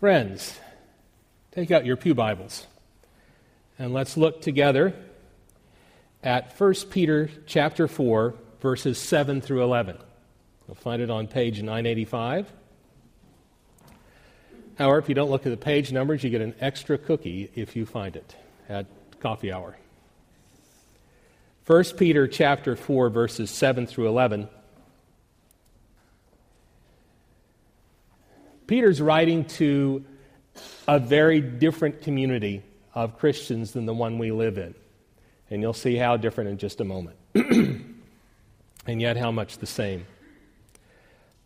Friends, take out your Pew Bibles and let's look together at 1 Peter chapter 4 verses 7 through 11. You'll find it on page 985. However, if you don't look at the page numbers, you get an extra cookie if you find it at coffee hour. 1 Peter chapter 4 verses 7 through 11. Peter's writing to a very different community of Christians than the one we live in. And you'll see how different in just a moment. and yet how much the same.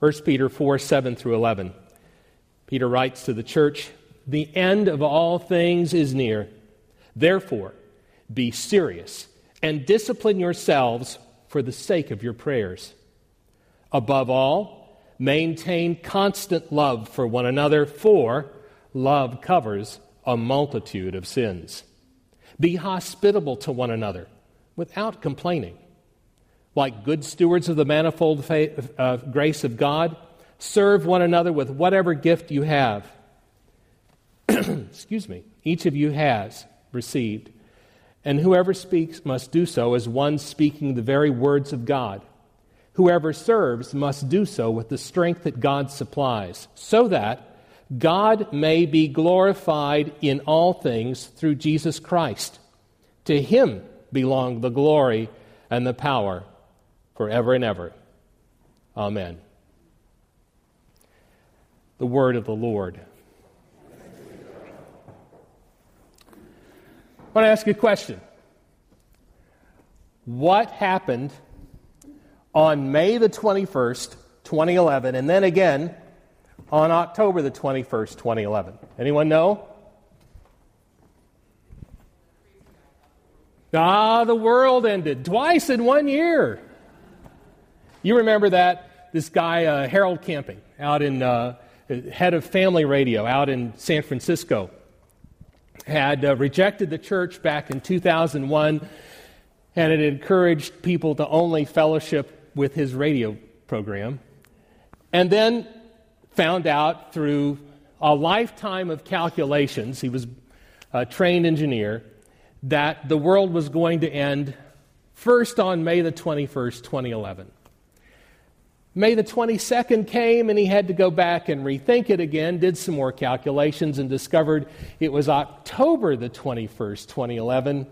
1 Peter 4 7 through 11. Peter writes to the church The end of all things is near. Therefore, be serious and discipline yourselves for the sake of your prayers. Above all, Maintain constant love for one another, for love covers a multitude of sins. Be hospitable to one another without complaining. Like good stewards of the manifold faith, uh, grace of God, serve one another with whatever gift you have. Excuse me, each of you has received. And whoever speaks must do so as one speaking the very words of God. Whoever serves must do so with the strength that God supplies, so that God may be glorified in all things through Jesus Christ. To him belong the glory and the power forever and ever. Amen. The word of the Lord. I want to ask you a question. What happened on May the 21st, 2011, and then again on October the 21st, 2011. Anyone know? Ah, the world ended twice in one year. You remember that? This guy, uh, Harold Camping, out in, uh, head of family radio out in San Francisco, had uh, rejected the church back in 2001 and it encouraged people to only fellowship with his radio program, and then found out through a lifetime of calculations, he was a trained engineer, that the world was going to end first on May the 21st, 2011. May the 22nd came and he had to go back and rethink it again, did some more calculations, and discovered it was October the 21st, 2011.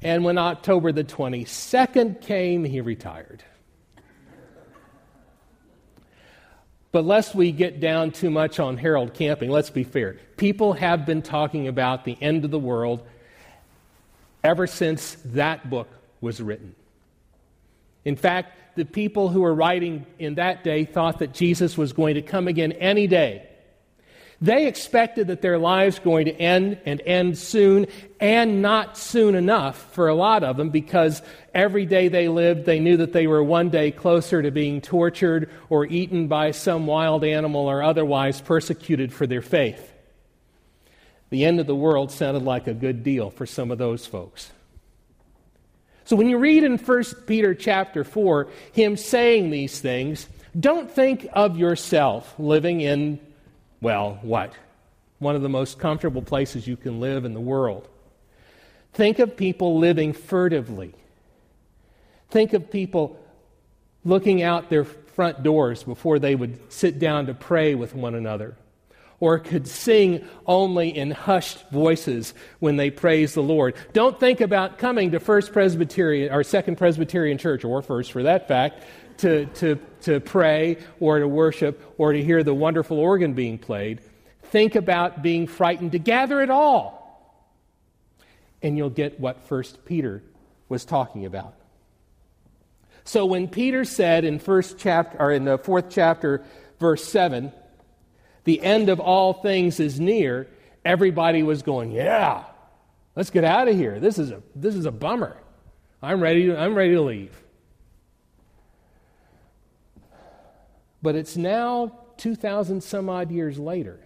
And when October the 22nd came, he retired. But lest we get down too much on Harold Camping, let's be fair. People have been talking about the end of the world ever since that book was written. In fact, the people who were writing in that day thought that Jesus was going to come again any day. They expected that their lives were going to end and end soon, and not soon enough for a lot of them because every day they lived, they knew that they were one day closer to being tortured or eaten by some wild animal or otherwise persecuted for their faith. The end of the world sounded like a good deal for some of those folks. So when you read in 1 Peter chapter 4 him saying these things, don't think of yourself living in well, what? One of the most comfortable places you can live in the world. Think of people living furtively. Think of people looking out their front doors before they would sit down to pray with one another, or could sing only in hushed voices when they praise the Lord. Don't think about coming to First Presbyterian or Second Presbyterian Church, or First for that fact, to, to, to pray or to worship or to hear the wonderful organ being played. Think about being frightened to gather at all. And you'll get what First Peter was talking about. So when Peter said in first chapter or in the fourth chapter, verse seven, the end of all things is near, everybody was going, Yeah, let's get out of here. This is a this is a bummer. I'm ready I'm ready to leave. But it's now 2,000 some odd years later.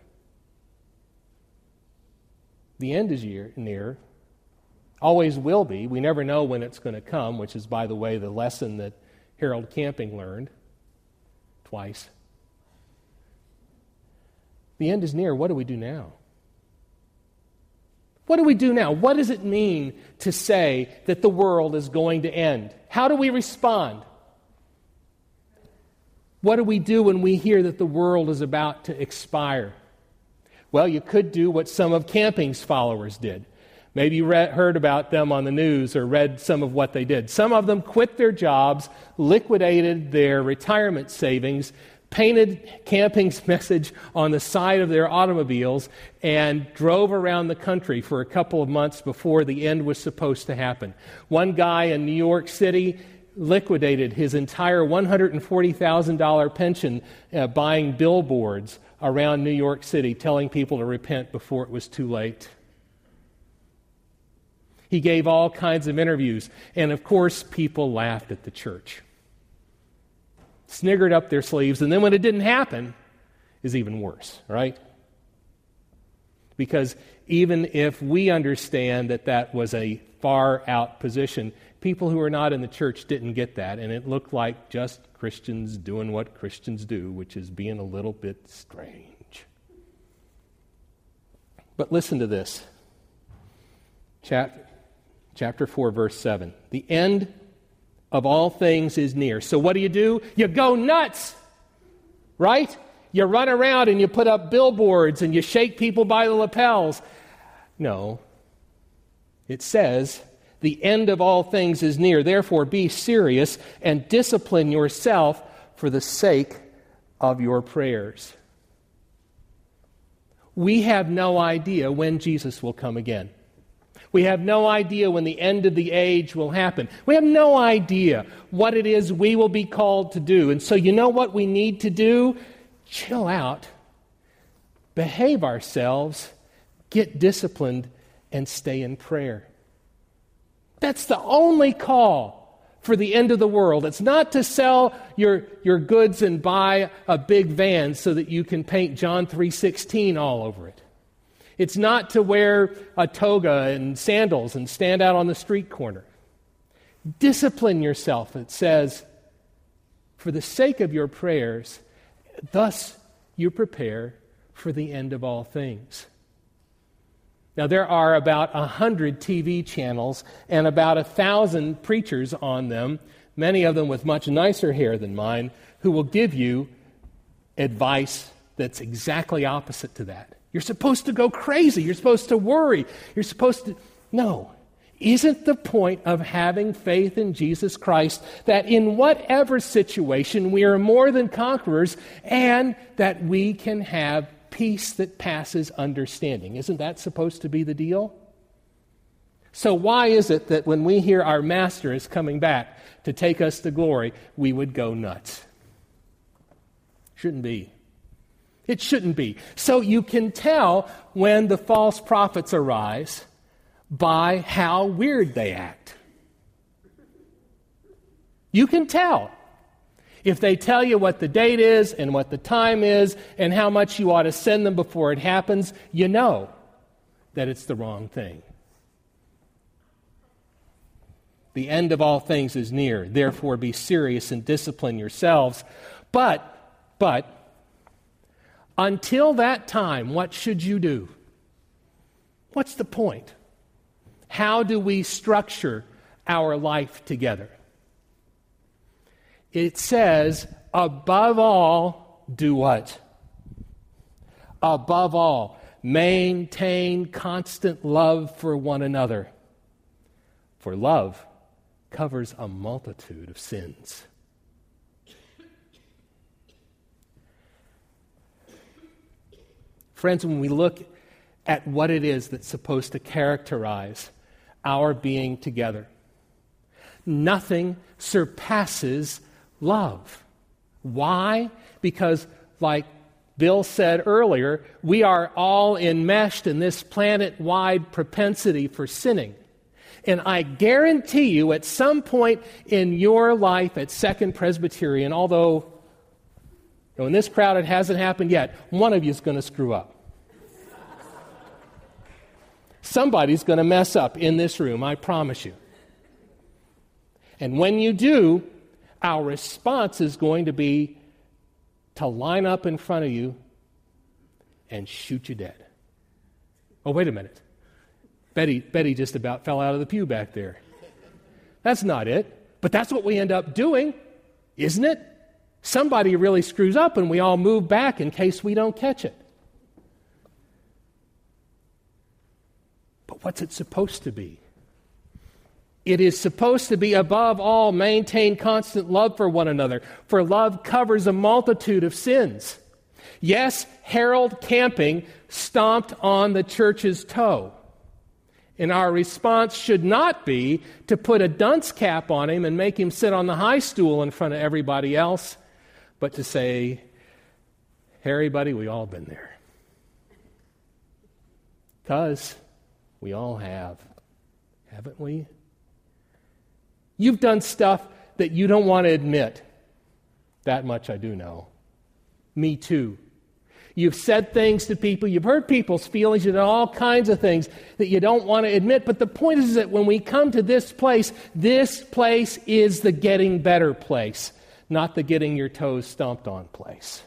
The end is year, near. Always will be. We never know when it's going to come, which is, by the way, the lesson that Harold Camping learned twice. the end is near, what do we do now? What do we do now? What does it mean to say that the world is going to end? How do we respond? What do we do when we hear that the world is about to expire? Well, you could do what some of Camping's followers did. Maybe you read, heard about them on the news or read some of what they did. Some of them quit their jobs, liquidated their retirement savings, painted Camping's message on the side of their automobiles, and drove around the country for a couple of months before the end was supposed to happen. One guy in New York City liquidated his entire $140,000 pension uh, buying billboards around New York City, telling people to repent before it was too late. He gave all kinds of interviews, and of course, people laughed at the church sniggered up their sleeves, and then when it didn't happen, is even worse, right? Because even if we understand that that was a far out position, people who are not in the church didn't get that, and it looked like just Christians doing what Christians do, which is being a little bit strange. But listen to this. Chapter, chapter 4, verse 7. The end of all things is near. So what do you do? You go nuts, right? You run around and you put up billboards and you shake people by the lapels. No. It says, the end of all things is near. Therefore, be serious and discipline yourself for the sake of your prayers. We have no idea when Jesus will come again. We have no idea when the end of the age will happen. We have no idea what it is we will be called to do. And so, you know what we need to do? Chill out, behave ourselves, get disciplined, and stay in prayer. That's the only call for the end of the world. It's not to sell your, your goods and buy a big van so that you can paint John 3:16 all over it. It's not to wear a toga and sandals and stand out on the street corner. Discipline yourself, it says, for the sake of your prayers, thus you prepare for the end of all things. Now, there are about a hundred TV channels and about a thousand preachers on them, many of them with much nicer hair than mine, who will give you advice that's exactly opposite to that. You're supposed to go crazy. You're supposed to worry. You're supposed to. No. Isn't the point of having faith in Jesus Christ that in whatever situation we are more than conquerors and that we can have peace that passes understanding? Isn't that supposed to be the deal? So, why is it that when we hear our Master is coming back to take us to glory, we would go nuts? Shouldn't be. It shouldn't be. So you can tell when the false prophets arise by how weird they act. You can tell. If they tell you what the date is and what the time is and how much you ought to send them before it happens, you know that it's the wrong thing. The end of all things is near. Therefore, be serious and discipline yourselves. But, but, until that time, what should you do? What's the point? How do we structure our life together? It says, above all, do what? Above all, maintain constant love for one another. For love covers a multitude of sins. Friends, when we look at what it is that's supposed to characterize our being together, nothing surpasses love. Why? Because, like Bill said earlier, we are all enmeshed in this planet wide propensity for sinning. And I guarantee you, at some point in your life at Second Presbyterian, although now, in this crowd, it hasn't happened yet. One of you is going to screw up. Somebody's going to mess up in this room, I promise you. And when you do, our response is going to be to line up in front of you and shoot you dead. Oh, wait a minute. Betty, Betty just about fell out of the pew back there. That's not it. But that's what we end up doing, isn't it? Somebody really screws up and we all move back in case we don't catch it. But what's it supposed to be? It is supposed to be above all maintain constant love for one another, for love covers a multitude of sins. Yes, Harold Camping stomped on the church's toe. And our response should not be to put a dunce cap on him and make him sit on the high stool in front of everybody else, but to say, Harry, buddy, we all been there. Because we all have, haven't we? You've done stuff that you don't want to admit. That much I do know. Me too. You've said things to people, you've hurt people's feelings, you've done all kinds of things that you don't want to admit. But the point is that when we come to this place, this place is the getting better place, not the getting your toes stomped on place.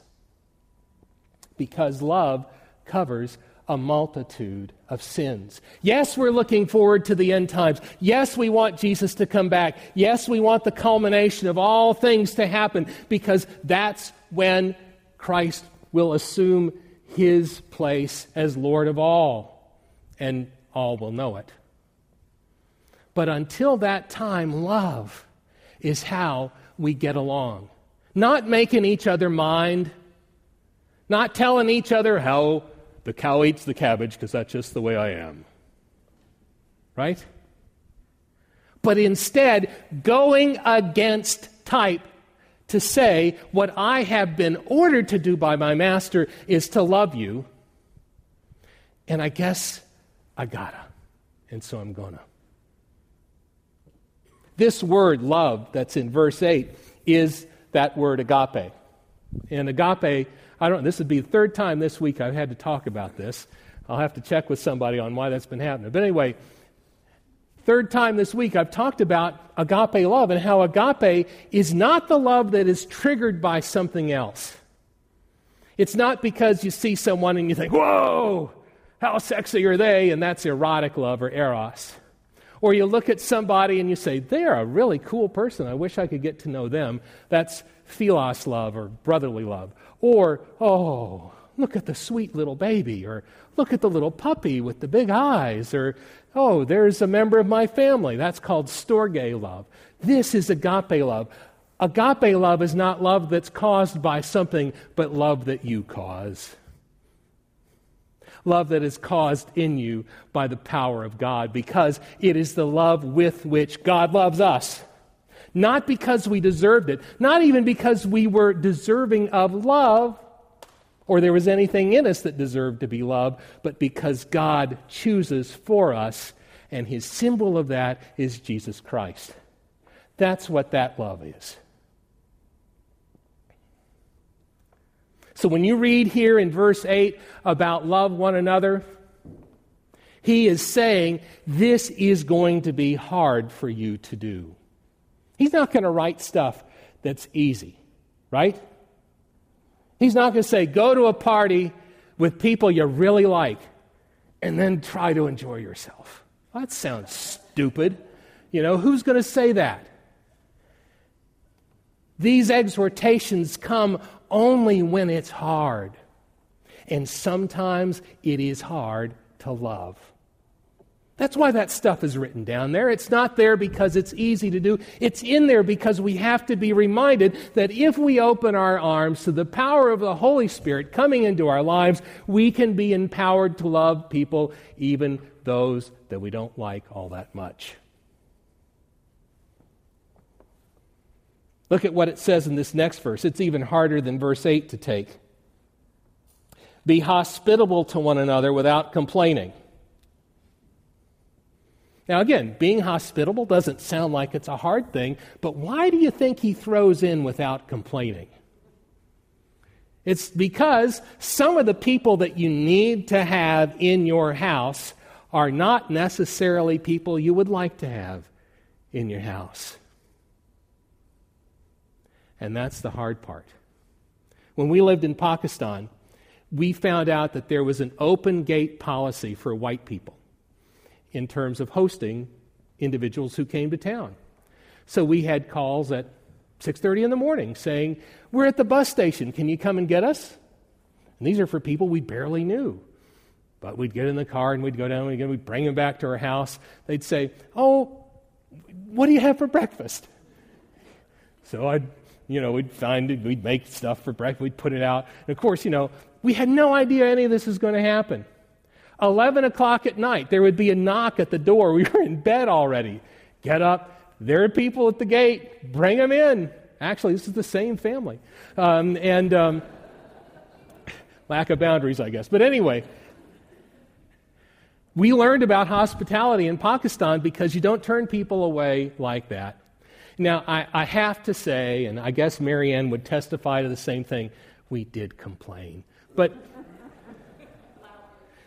Because love covers a multitude of sins. Yes, we're looking forward to the end times. Yes, we want Jesus to come back. Yes, we want the culmination of all things to happen because that's when Christ will assume his place as Lord of all, and all will know it. But until that time, love is how we get along. Not making each other mind, not telling each other how the cow eats the cabbage because that's just the way I am. Right? But instead, going against type to say, What I have been ordered to do by my master is to love you. And I guess I gotta. And so I'm gonna. This word, love, that's in verse 8, is that word agape. And agape, I don't this would be the third time this week I've had to talk about this. I'll have to check with somebody on why that's been happening. But anyway, Third time this week, I've talked about agape love and how agape is not the love that is triggered by something else. It's not because you see someone and you think, whoa, how sexy are they? And that's erotic love or eros. Or you look at somebody and you say, they're a really cool person. I wish I could get to know them. That's philos love or brotherly love. Or, oh, look at the sweet little baby. Or look at the little puppy with the big eyes. Or Oh, there's a member of my family. That's called storge love. This is agape love. Agape love is not love that's caused by something, but love that you cause. Love that is caused in you by the power of God, because it is the love with which God loves us. Not because we deserved it, not even because we were deserving of love, or there was anything in us that deserved to be loved, but because God chooses for us, and his symbol of that is Jesus Christ. That's what that love is. So when you read here in verse 8 about love one another, he is saying this is going to be hard for you to do. He's not going to write stuff that's easy, right? He's not going to say, go to a party with people you really like and then try to enjoy yourself. That sounds stupid. You know, who's going to say that? These exhortations come only when it's hard. And sometimes it is hard to love. That's why that stuff is written down there. It's not there because it's easy to do. It's in there because we have to be reminded that if we open our arms to the power of the Holy Spirit coming into our lives, we can be empowered to love people, even those that we don't like all that much. Look at what it says in this next verse. It's even harder than verse 8 to take. Be hospitable to one another without complaining. Now, again, being hospitable doesn't sound like it's a hard thing, but why do you think he throws in without complaining? It's because some of the people that you need to have in your house are not necessarily people you would like to have in your house. And that's the hard part. When we lived in Pakistan, we found out that there was an open gate policy for white people in terms of hosting individuals who came to town. So we had calls at 6:30 in the morning saying, "We're at the bus station. Can you come and get us?" And these are for people we barely knew. But we'd get in the car and we'd go down and we'd bring them back to our house. They'd say, "Oh, what do you have for breakfast?" So I'd, you know, we'd find it, we'd make stuff for breakfast, we'd put it out. And of course, you know, we had no idea any of this was going to happen. 11 o'clock at night, there would be a knock at the door. We were in bed already. Get up. There are people at the gate. Bring them in. Actually, this is the same family. Um, and um, lack of boundaries, I guess. But anyway, we learned about hospitality in Pakistan because you don't turn people away like that. Now, I, I have to say, and I guess Marianne would testify to the same thing, we did complain. But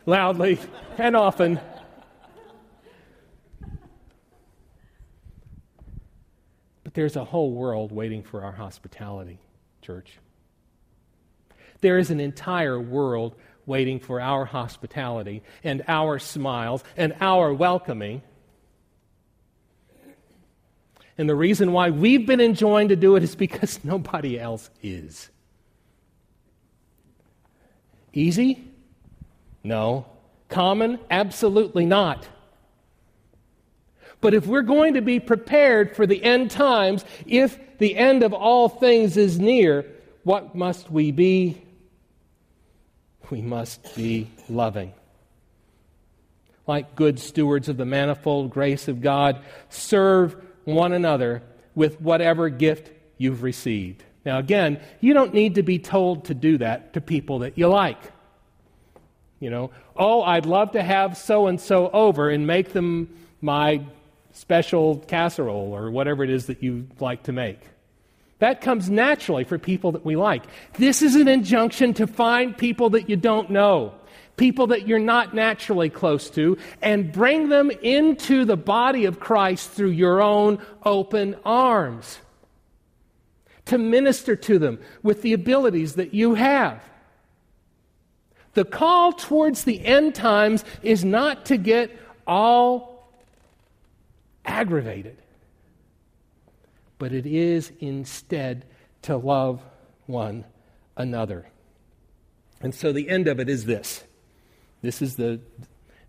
loudly and often. But there's a whole world waiting for our hospitality, church. There is an entire world waiting for our hospitality and our smiles and our welcoming. And the reason why we've been enjoined to do it is because nobody else is. Easy? No. Common? Absolutely not. But if we're going to be prepared for the end times, if the end of all things is near, what must we be? We must be loving. Like good stewards of the manifold grace of God, serve one another with whatever gift you've received. Now, again, you don't need to be told to do that to people that you like. You know, oh, I'd love to have so and so over and make them my special casserole or whatever it is that you like to make. That comes naturally for people that we like. This is an injunction to find people that you don't know, people that you're not naturally close to, and bring them into the body of Christ through your own open arms. To minister to them with the abilities that you have. The call towards the end times is not to get all aggravated, but it is instead to love one another. And so the end of it is this. This is the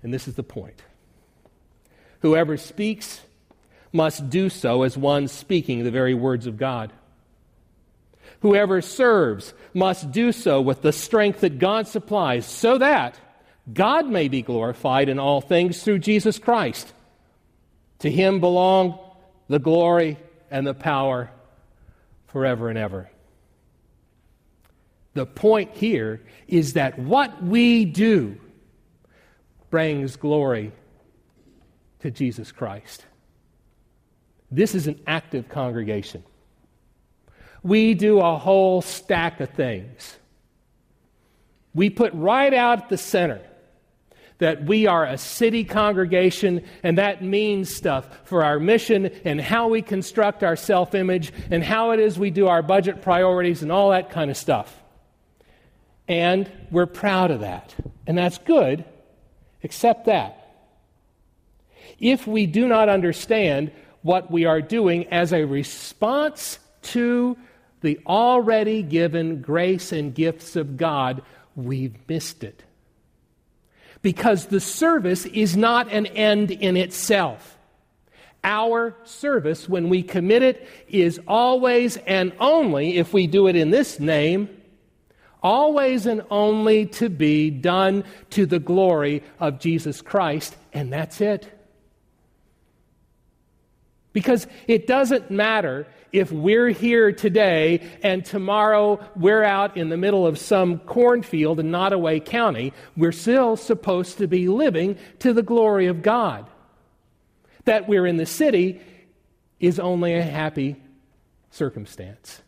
and this is the point. Whoever speaks must do so as one speaking the very words of God. Whoever serves must do so with the strength that God supplies, so that God may be glorified in all things through Jesus Christ. To him belong the glory and the power forever and ever. The point here is that what we do brings glory to Jesus Christ. This is an active congregation we do a whole stack of things. We put right out at the center that we are a city congregation, and that means stuff for our mission and how we construct our self image and how it is we do our budget priorities and all that kind of stuff. And we're proud of that. And that's good, except that. If we do not understand what we are doing as a response to the already given grace and gifts of God, we've missed it. Because the service is not an end in itself. Our service, when we commit it, is always and only, if we do it in this name, always and only to be done to the glory of Jesus Christ, and that's it. Because it doesn't matter if we're here today and tomorrow we're out in the middle of some cornfield in Nottoway County, we're still supposed to be living to the glory of God. That we're in the city is only a happy circumstance.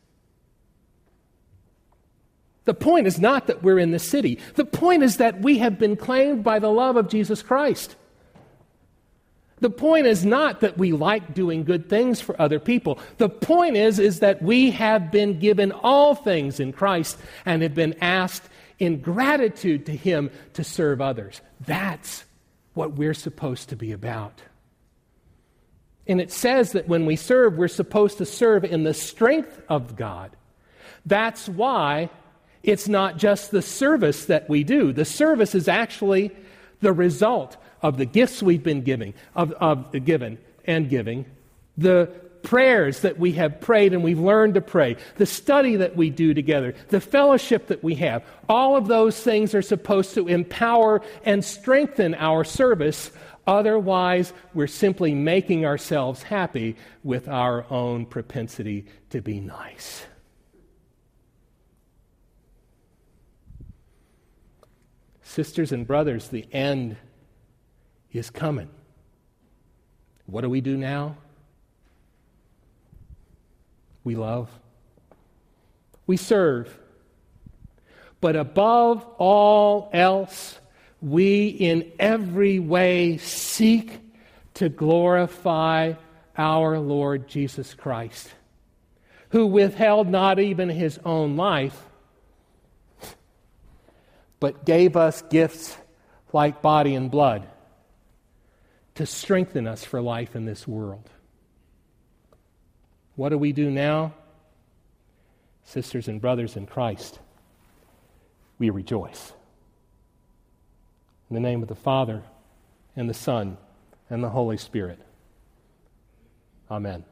The point is not that we're in the city. The point is that we have been claimed by the love of Jesus Christ. The point is not that we like doing good things for other people. The point is, is that we have been given all things in Christ and have been asked in gratitude to Him to serve others. That's what we're supposed to be about. And it says that when we serve, we're supposed to serve in the strength of God. That's why it's not just the service that we do. The service is actually the result of the gifts we've been giving, of, of given and giving, the prayers that we have prayed and we've learned to pray, the study that we do together, the fellowship that we have. All of those things are supposed to empower and strengthen our service. Otherwise, we're simply making ourselves happy with our own propensity to be nice. Sisters and brothers, the end is coming. What do we do now? We love. We serve. But above all else, we in every way seek to glorify our Lord Jesus Christ, who withheld not even his own life, but gave us gifts like body and blood to strengthen us for life in this world. What do we do now? Sisters and brothers in Christ, we rejoice. In the name of the Father, and the Son, and the Holy Spirit. Amen.